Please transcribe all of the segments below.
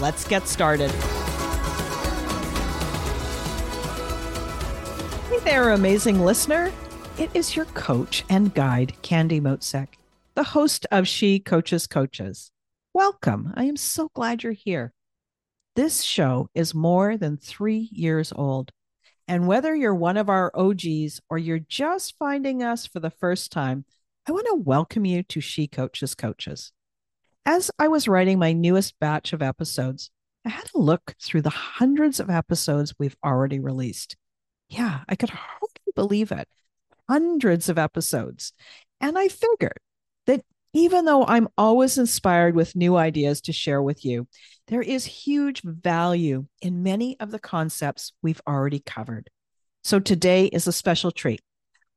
Let's get started. Hey there, amazing listener. It is your coach and guide, Candy Motzek, the host of She Coaches Coaches. Welcome. I am so glad you're here. This show is more than three years old. And whether you're one of our OGs or you're just finding us for the first time, I want to welcome you to She Coaches Coaches. As I was writing my newest batch of episodes, I had a look through the hundreds of episodes we've already released. Yeah, I could hardly believe it. Hundreds of episodes. And I figured that even though I'm always inspired with new ideas to share with you, there is huge value in many of the concepts we've already covered. So today is a special treat.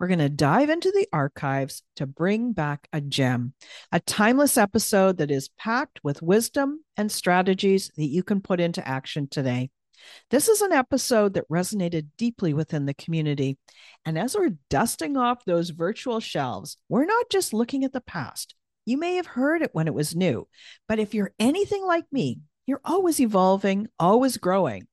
We're going to dive into the archives to bring back a gem, a timeless episode that is packed with wisdom and strategies that you can put into action today. This is an episode that resonated deeply within the community. And as we're dusting off those virtual shelves, we're not just looking at the past. You may have heard it when it was new, but if you're anything like me, you're always evolving, always growing.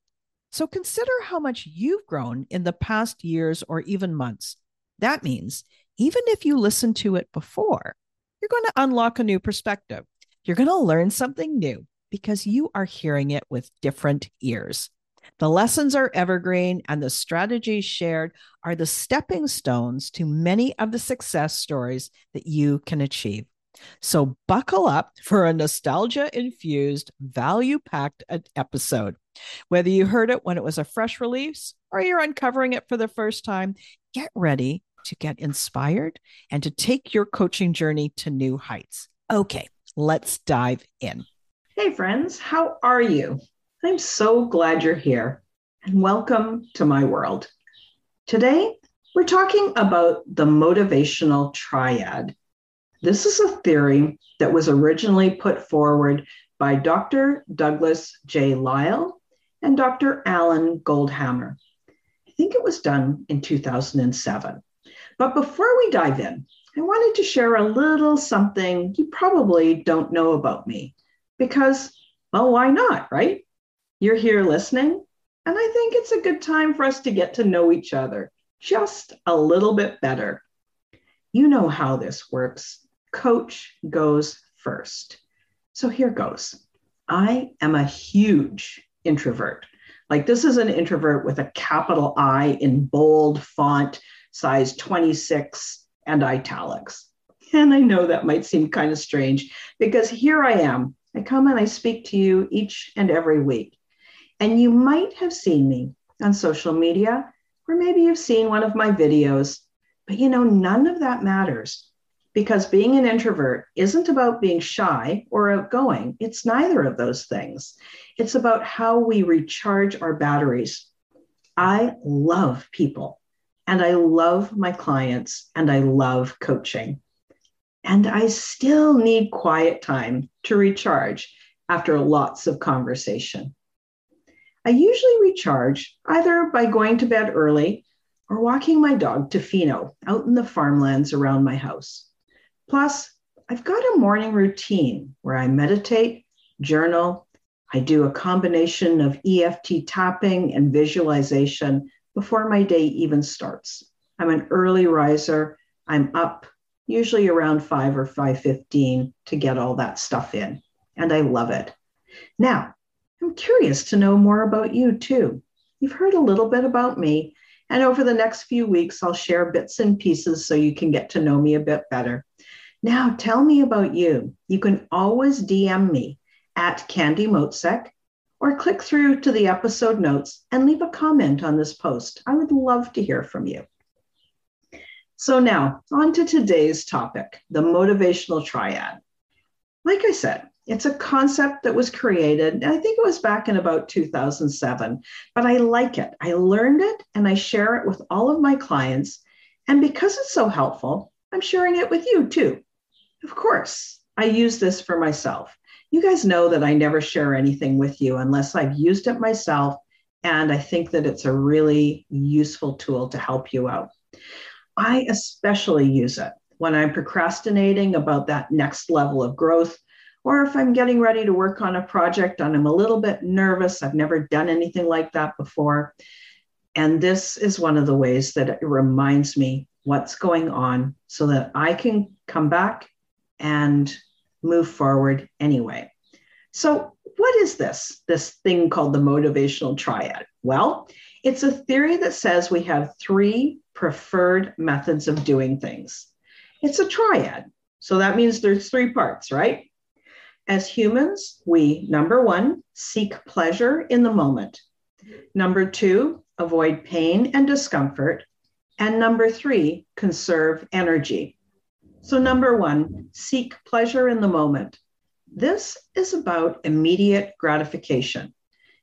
So consider how much you've grown in the past years or even months. That means even if you listen to it before, you're going to unlock a new perspective. You're going to learn something new because you are hearing it with different ears. The lessons are evergreen, and the strategies shared are the stepping stones to many of the success stories that you can achieve. So, buckle up for a nostalgia infused, value packed episode. Whether you heard it when it was a fresh release or you're uncovering it for the first time, get ready to get inspired and to take your coaching journey to new heights. Okay, let's dive in. Hey, friends, how are you? I'm so glad you're here and welcome to my world. Today, we're talking about the motivational triad. This is a theory that was originally put forward by Dr. Douglas J. Lisle and Dr. Alan Goldhamer. I think it was done in 2007. But before we dive in, I wanted to share a little something you probably don't know about me because, well, why not, right? You're here listening, and I think it's a good time for us to get to know each other just a little bit better. You know how this works. Coach goes first. So here goes. I am a huge introvert. Like, this is an introvert with a capital I in bold font size 26 and italics. And I know that might seem kind of strange because here I am. I come and I speak to you each and every week. And you might have seen me on social media, or maybe you've seen one of my videos, but you know, none of that matters because being an introvert isn't about being shy or outgoing. It's neither of those things. It's about how we recharge our batteries. I love people and I love my clients and I love coaching. And I still need quiet time to recharge after lots of conversation. I usually recharge either by going to bed early or walking my dog Tofino out in the farmlands around my house. Plus, I've got a morning routine where I meditate, journal, I do a combination of EFT tapping and visualization before my day even starts. I'm an early riser. I'm up usually around 5 or 5:15 to get all that stuff in, and I love it. Now, I'm curious to know more about you too. You've heard a little bit about me, and over the next few weeks I'll share bits and pieces so you can get to know me a bit better. Now, tell me about you. You can always DM me at Candy Motzek or click through to the episode notes and leave a comment on this post. I would love to hear from you. So, now on to today's topic the motivational triad. Like I said, it's a concept that was created, I think it was back in about 2007, but I like it. I learned it and I share it with all of my clients. And because it's so helpful, I'm sharing it with you too. Of course, I use this for myself. You guys know that I never share anything with you unless I've used it myself. And I think that it's a really useful tool to help you out. I especially use it when I'm procrastinating about that next level of growth, or if I'm getting ready to work on a project and I'm a little bit nervous. I've never done anything like that before. And this is one of the ways that it reminds me what's going on so that I can come back and move forward anyway. So, what is this? This thing called the motivational triad? Well, it's a theory that says we have three preferred methods of doing things. It's a triad. So that means there's three parts, right? As humans, we, number one, seek pleasure in the moment. Number two, avoid pain and discomfort. And number three, conserve energy. So, number one, seek pleasure in the moment. This is about immediate gratification.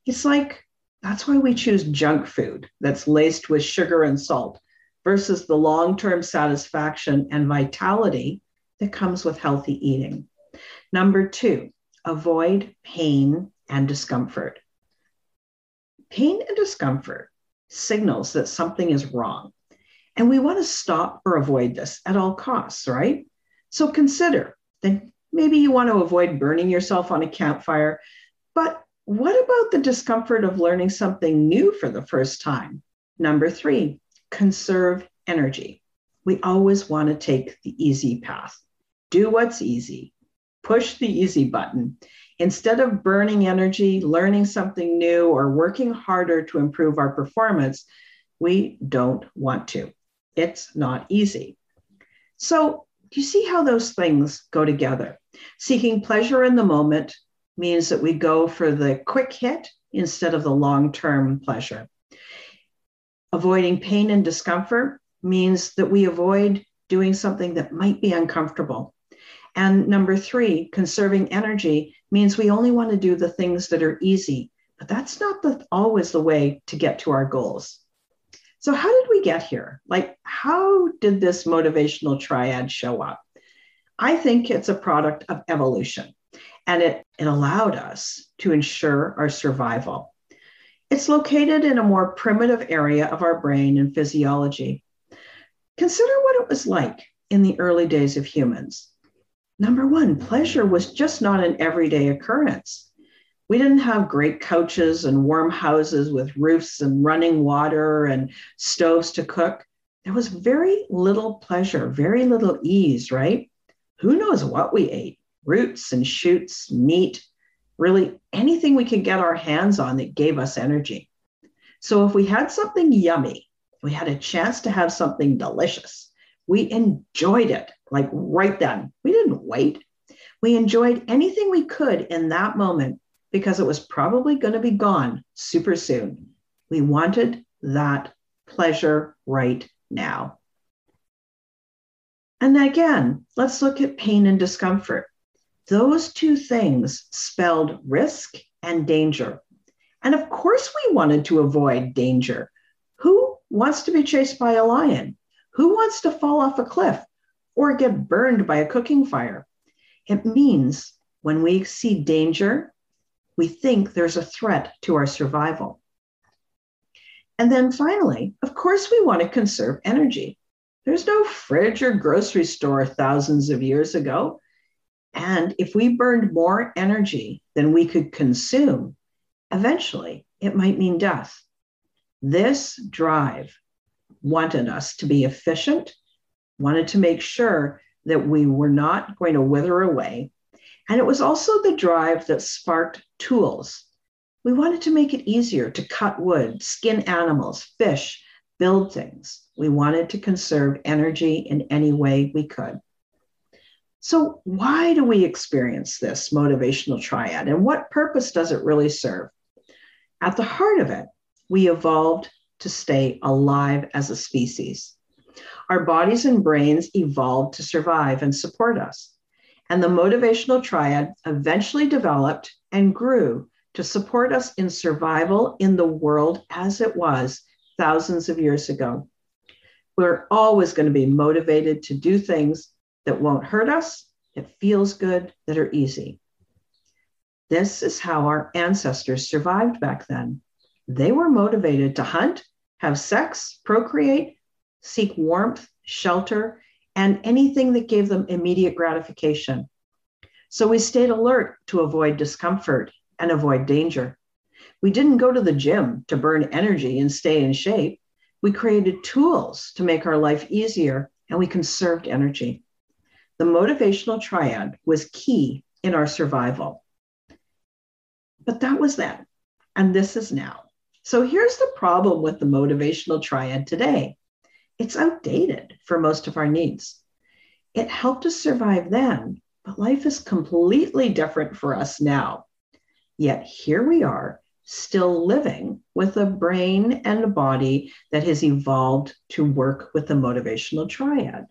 It's like that's why we choose junk food that's laced with sugar and salt versus the long term satisfaction and vitality that comes with healthy eating. Number two, avoid pain and discomfort. Pain and discomfort signals that something is wrong. And we want to stop or avoid this at all costs, right? So consider that maybe you want to avoid burning yourself on a campfire, but what about the discomfort of learning something new for the first time? Number three, conserve energy. We always want to take the easy path. Do what's easy. Push the easy button. Instead of burning energy, learning something new, or working harder to improve our performance, we don't want to. It's not easy. So, you see how those things go together? Seeking pleasure in the moment means that we go for the quick hit instead of the long term pleasure. Avoiding pain and discomfort means that we avoid doing something that might be uncomfortable. And number three, conserving energy means we only want to do the things that are easy, but that's not the, always the way to get to our goals. So, how did get here? Like, how did this motivational triad show up? I think it's a product of evolution, and it, it allowed us to ensure our survival. It's located in a more primitive area of our brain and physiology. Consider what it was like in the early days of humans. Number one, pleasure was just not an everyday occurrence. We didn't have great couches and warm houses with roofs and running water and stoves to cook. There was very little pleasure, very little ease, right? Who knows what we ate? Roots and shoots, meat, really anything we could get our hands on that gave us energy. So if we had something yummy, we had a chance to have something delicious. We enjoyed it like right then. We didn't wait. We enjoyed anything we could in that moment because it was probably going to be gone super soon. We wanted that pleasure right now. And again, let's look at pain and discomfort. Those two things spelled risk and danger. And of course, we wanted to avoid danger. Who wants to be chased by a lion? Who wants to fall off a cliff or get burned by a cooking fire? It means when we see danger, we think there's a threat to our survival. And then finally, of course, we want to conserve energy. There's no fridge or grocery store thousands of years ago. And if we burned more energy than we could consume, eventually it might mean death. This drive wanted us to be efficient, wanted to make sure that we were not going to wither away. And it was also the drive that sparked tools. We wanted to make it easier to cut wood, skin animals, fish, build things. We wanted to conserve energy in any way we could. So, why do we experience this motivational triad and what purpose does it really serve? At the heart of it, we evolved to stay alive as a species. Our bodies and brains evolved to survive and support us. And the motivational triad eventually developed and grew to support us in survival in the world as it was thousands of years ago. We're always going to be motivated to do things that won't hurt us, that feels good, that are easy. This is how our ancestors survived back then. They were motivated to hunt, have sex, procreate, seek warmth, shelter, and anything that gave them immediate gratification. So we stayed alert to avoid discomfort and avoid danger. We didn't go to the gym to burn energy and stay in shape. We created tools to make our life easier and we conserved energy. The motivational triad was key in our survival. But that was then, and this is now. So here's the problem with the motivational triad today it's outdated for most of our needs. It helped us survive then, but life is completely different for us now. Yet here we are, still living with a brain and a body that has evolved to work with the motivational triad.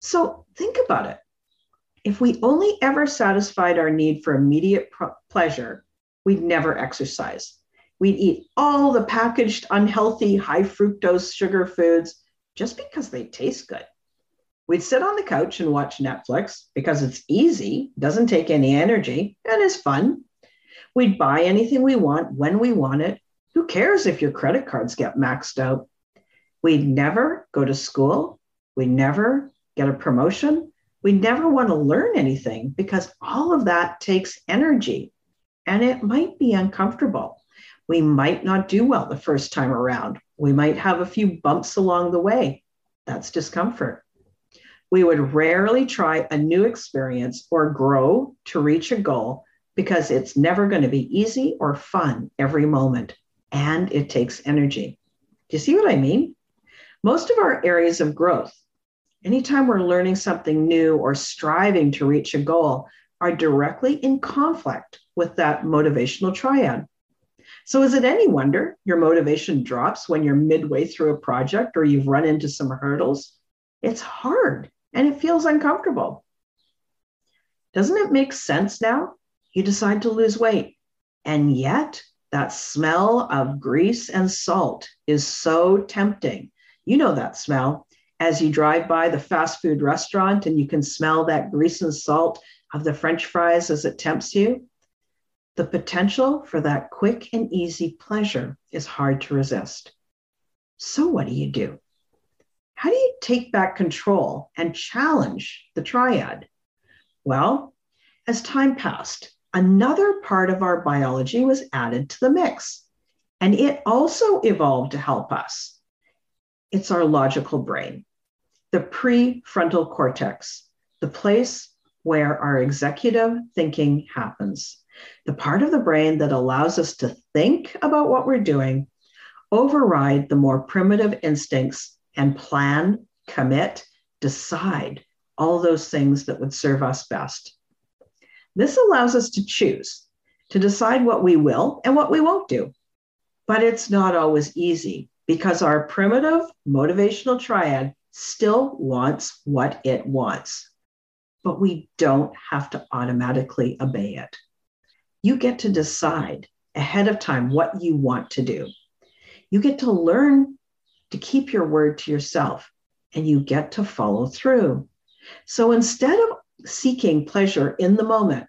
So think about it. If we only ever satisfied our need for immediate pro- pleasure, we'd never exercise. We'd eat all the packaged, unhealthy, high fructose sugar foods just because they taste good. We'd sit on the couch and watch Netflix because it's easy, doesn't take any energy, and is fun. We'd buy anything we want when we want it. Who cares if your credit cards get maxed out? We'd never go to school. We'd never get a promotion. We never want to learn anything because all of that takes energy and it might be uncomfortable. We might not do well the first time around. We might have a few bumps along the way. That's discomfort. We would rarely try a new experience or grow to reach a goal because it's never going to be easy or fun every moment, and it takes energy. Do you see what I mean? Most of our areas of growth, anytime we're learning something new or striving to reach a goal, are directly in conflict with that motivational triad. So, is it any wonder your motivation drops when you're midway through a project or you've run into some hurdles? It's hard and it feels uncomfortable. Doesn't it make sense now? You decide to lose weight, and yet that smell of grease and salt is so tempting. You know that smell as you drive by the fast food restaurant and you can smell that grease and salt of the french fries as it tempts you. The potential for that quick and easy pleasure is hard to resist. So, what do you do? How do you take back control and challenge the triad? Well, as time passed, another part of our biology was added to the mix, and it also evolved to help us. It's our logical brain, the prefrontal cortex, the place where our executive thinking happens the part of the brain that allows us to think about what we're doing, override the more primitive instincts, and plan, commit, decide all those things that would serve us best. This allows us to choose, to decide what we will and what we won't do. But it's not always easy because our primitive motivational triad still wants what it wants. But we don't have to automatically obey it you get to decide ahead of time what you want to do. You get to learn to keep your word to yourself and you get to follow through. So instead of seeking pleasure in the moment,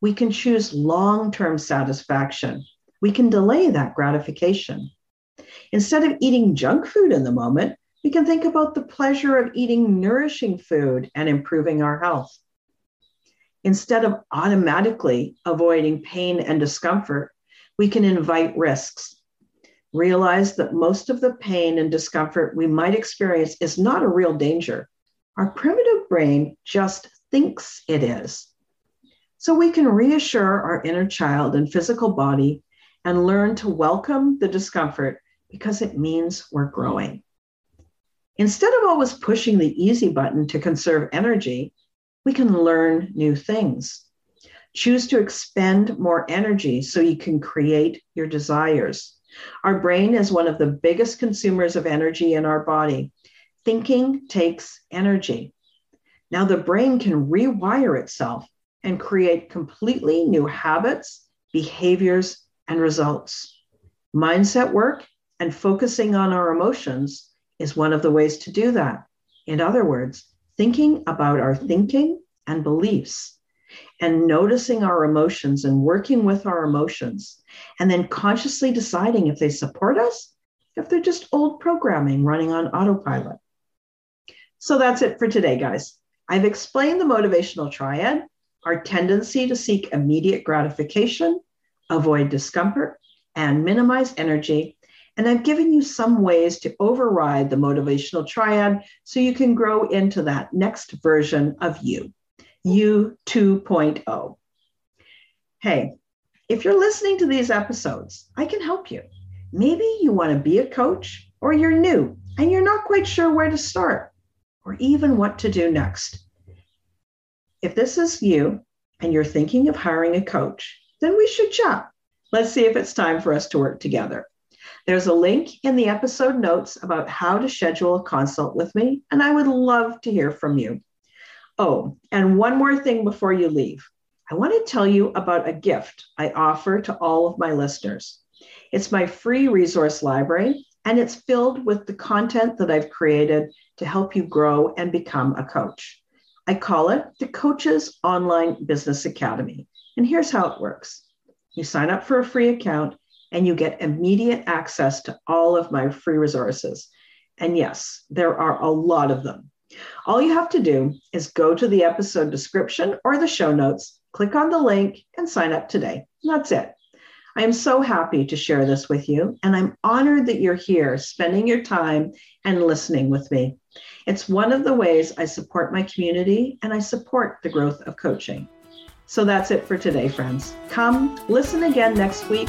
we can choose long term satisfaction. We can delay that gratification. Instead of eating junk food in the moment, we can think about the pleasure of eating nourishing food and improving our health. Instead of automatically avoiding pain and discomfort, we can invite risks. Realize that most of the pain and discomfort we might experience is not a real danger. Our primitive brain just thinks it is. So we can reassure our inner child and physical body and learn to welcome the discomfort because it means we're growing. Instead of always pushing the easy button to conserve energy, we can learn new things. Choose to expend more energy so you can create your desires. Our brain is one of the biggest consumers of energy in our body. Thinking takes energy. Now, the brain can rewire itself and create completely new habits, behaviors, and results. Mindset work and focusing on our emotions is one of the ways to do that. In other words, thinking about our thinking and beliefs and noticing our emotions and working with our emotions, and then consciously deciding if they support us, if they're just old programming running on autopilot. So that's it for today, guys. I've explained the motivational triad, our tendency to seek immediate gratification, avoid discomfort, and minimize energy. And I've given you some ways to override the motivational triad so you can grow into that next version of you, you 2.0. Hey, if you're listening to these episodes, I can help you. Maybe you want to be a coach or you're new and you're not quite sure where to start or even what to do next. If this is you and you're thinking of hiring a coach, then we should chat. Let's see if it's time for us to work together. There's a link in the episode notes about how to schedule a consult with me, and I would love to hear from you. Oh, and one more thing before you leave. I want to tell you about a gift I offer to all of my listeners. It's my free resource library, and it's filled with the content that I've created to help you grow and become a coach. I call it the Coaches Online Business Academy. And here's how it works you sign up for a free account and you get immediate access to all of my free resources. And yes, there are a lot of them. All you have to do is go to the episode description or the show notes, click on the link, and sign up today. That's it. I am so happy to share this with you, and I'm honored that you're here spending your time and listening with me. It's one of the ways I support my community and I support the growth of coaching. So that's it for today, friends. Come listen again next week.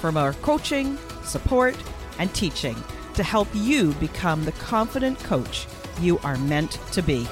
for our coaching, support, and teaching to help you become the confident coach you are meant to be.